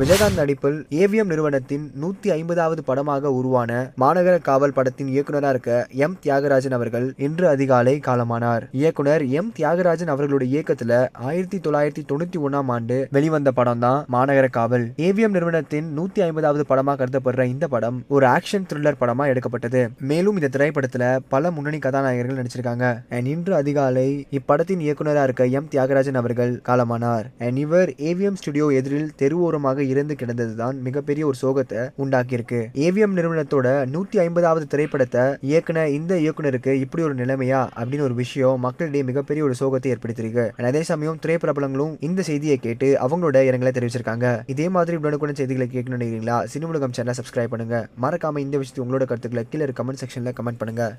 விஜயகாந்த் நடிப்பில் ஏவிஎம் நிறுவனத்தின் நூத்தி ஐம்பதாவது படமாக உருவான மாநகர காவல் படத்தின் இயக்குநராக இருக்க எம் தியாகராஜன் அவர்கள் இன்று அதிகாலை காலமானார். இயக்குனர் எம் தியாகராஜன் அவர்களுடைய இயக்கத்துல ஆயிரத்தி தொள்ளாயிரத்தி தொண்ணூத்தி ஒன்னாம் ஆண்டு வெளிவந்த படம் தான் மாநகர காவல். ஏவிஎம் நிறுவனத்தின் நூத்தி ஐம்பதாவது படமாக கருதப்படுற இந்த படம் ஒரு ஆக்ஷன் த்ரில்லர் படமா எடுக்கப்பட்டது. மேலும் இந்த திரைப்படத்துல பல முன்னணி கதாநாயகர்கள் நடிச்சிருக்காங்க. அண்ட் இன்று அதிகாலை இப்படத்தின் இயக்குநராக இருக்க எம் தியாகராஜன் அவர்கள் காலமானார். அண்ட் இவர் ஏவிஎம் ஸ்டுடியோ எதிரில் தெருவோரமாக இறந்து கிடந்ததுதான் மிகப்பெரிய ஒரு சோகத்தை உண்டாக்கியிருக்கு. ஏவிஎம் நிறுவனத்தோட நூத்தி ஐம்பதாவது திரைப்படத்தை இயக்குன இந்த இயக்குனருக்கு இப்படி ஒரு நிலைமையா அப்படின்னு ஒரு விஷயம் மக்களிடையே மிகப்பெரிய ஒரு சோகத்தை ஏற்படுத்தியிருக்கு. அதே சமயம் திரைப்பிரபலங்களும் இந்த செய்தியை கேட்டு அவங்களோட இரங்கலை தெரிவிச்சிருக்காங்க. இதே மாதிரி உடனுக்குடன் செய்திகளை கேட்கணும் நினைக்கிறீங்களா? சினிமுலகம் சேனலை சப்ஸ்கிரைப் பண்ணுங்க. மறக்காம இந்த விஷயத்தை உங்களோட கருத்துக்களை கீழே கமெண்ட் செக்ஷன்ல கமெண்ட் பண்ணுங்க.